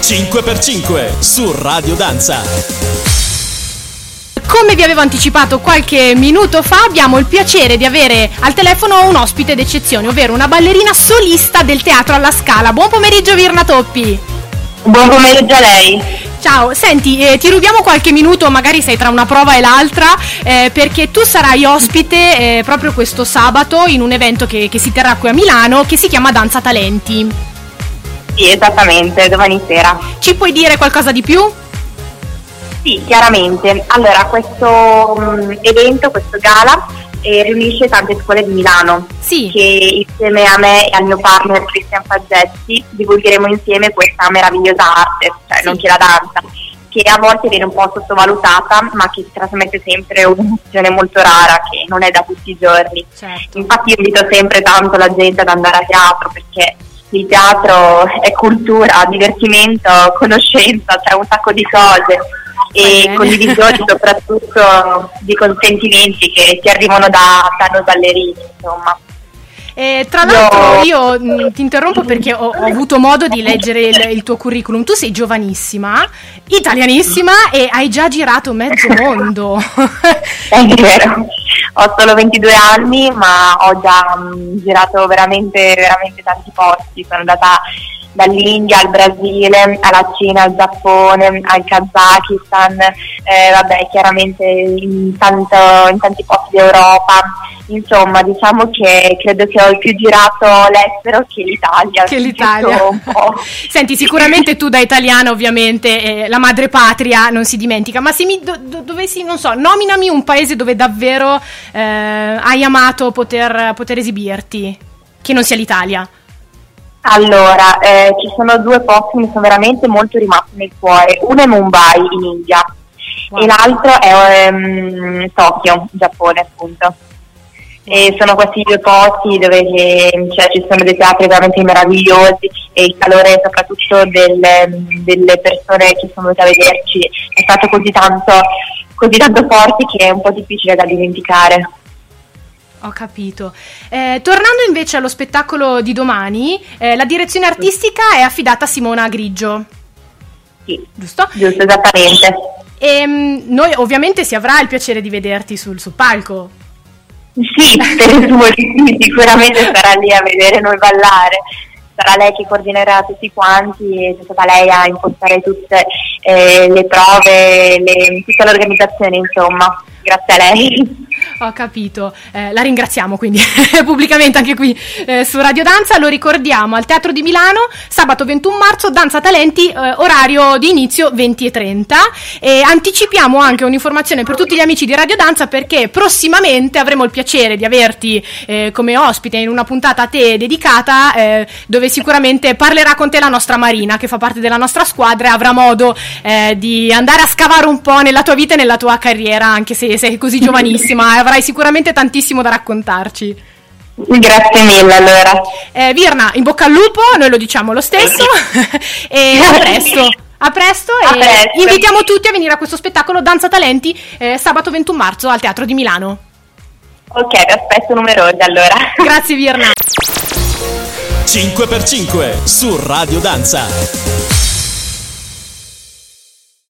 5x5 su Radio Danza. Come vi avevo anticipato qualche minuto fa, abbiamo il piacere di avere al telefono un ospite d'eccezione, ovvero una ballerina solista del teatro alla Scala. Buon pomeriggio Virna Toppi. Buon pomeriggio a lei. Ciao, senti, eh, ti rubiamo qualche minuto, magari sei tra una prova e l'altra, eh, perché tu sarai ospite eh, proprio questo sabato in un evento che, che si terrà qui a Milano che si chiama Danza Talenti. Sì, esattamente, domani sera. Ci puoi dire qualcosa di più? Sì, chiaramente. Allora, questo um, evento, questo gala, eh, riunisce tante scuole di Milano. Sì. Che insieme a me e al mio partner Cristian Faggetti divulgheremo insieme questa meravigliosa arte, cioè Sì. nonché la danza, che a volte viene un po' sottovalutata, ma che trasmette sempre un'emozione molto rara, che non è da tutti i giorni. Certo. Infatti io invito sempre tanto la gente ad andare a teatro perché il teatro è cultura, divertimento, conoscenza, c'è un sacco di cose e bene. condivisione soprattutto di consentimenti che ti arrivano da, da noi ballerini, insomma. Eh, tra l'altro io mh, ti interrompo perché ho, ho avuto modo di leggere il, il tuo curriculum. Tu sei giovanissima, italianissima e hai già girato mezzo mondo. È vero, ho solo 22 anni ma ho già mh, girato veramente, veramente tanti posti, sono andata dall'India al Brasile, alla Cina, al Giappone, al Kazakistan, eh, vabbè chiaramente in, tanto, in tanti posti d'Europa, insomma diciamo che credo che ho più girato l'estero che l'Italia. che l'Italia. Senti, sicuramente tu da italiana ovviamente eh, la madre patria non si dimentica, ma se mi do- do- dovessi, non so, nominami un paese dove davvero eh, hai amato poter, poter esibirti, che non sia l'Italia. Allora, eh, ci sono due posti che mi sono veramente molto rimasti nel cuore. Uno è Mumbai in India Wow. e l'altro è ehm, Tokyo, Giappone appunto. E sono questi due posti dove che, cioè, ci sono dei teatri veramente meravigliosi e il calore soprattutto del- delle persone che sono venute a vederci è stato così tanto, così tanto forte che è un po' difficile da dimenticare. Ho capito. Eh, tornando invece allo spettacolo di domani, eh, la direzione artistica è affidata a Simona Grigio, Sì, giusto? giusto, esattamente. E mm, noi ovviamente si avrà il piacere di vederti sul, sul palco. Sì, presumo di sicuramente sarà lì a vedere noi ballare. Sarà lei che coordinerà tutti quanti e sarà lei a impostare tutte eh, le prove, le- tutta l'organizzazione, insomma. Grazie a lei. Ho capito, Eh, la ringraziamo quindi pubblicamente anche qui eh, su Radio Danza, lo ricordiamo al Teatro di Milano, sabato 21 marzo, Danza Talenti, eh, orario di inizio 20 e 30 e anticipiamo anche un'informazione per tutti gli amici di Radio Danza perché prossimamente avremo il piacere di averti eh, come ospite in una puntata a te dedicata eh, dove sicuramente parlerà con te la nostra Marina che fa parte della nostra squadra e avrà modo eh, di andare a scavare un po' nella tua vita e nella tua carriera anche se sei così giovanissima avrai sicuramente tantissimo da raccontarci. Grazie mille allora. Eh, Virna, in bocca al lupo, noi lo diciamo lo stesso e a presto. A presto A e presto. invitiamo tutti a venire a questo spettacolo Danza Talenti eh, sabato 21 marzo al Teatro di Milano. Ok, vi aspetto numerosi allora. Grazie Virna. 5x5 su Radio Danza.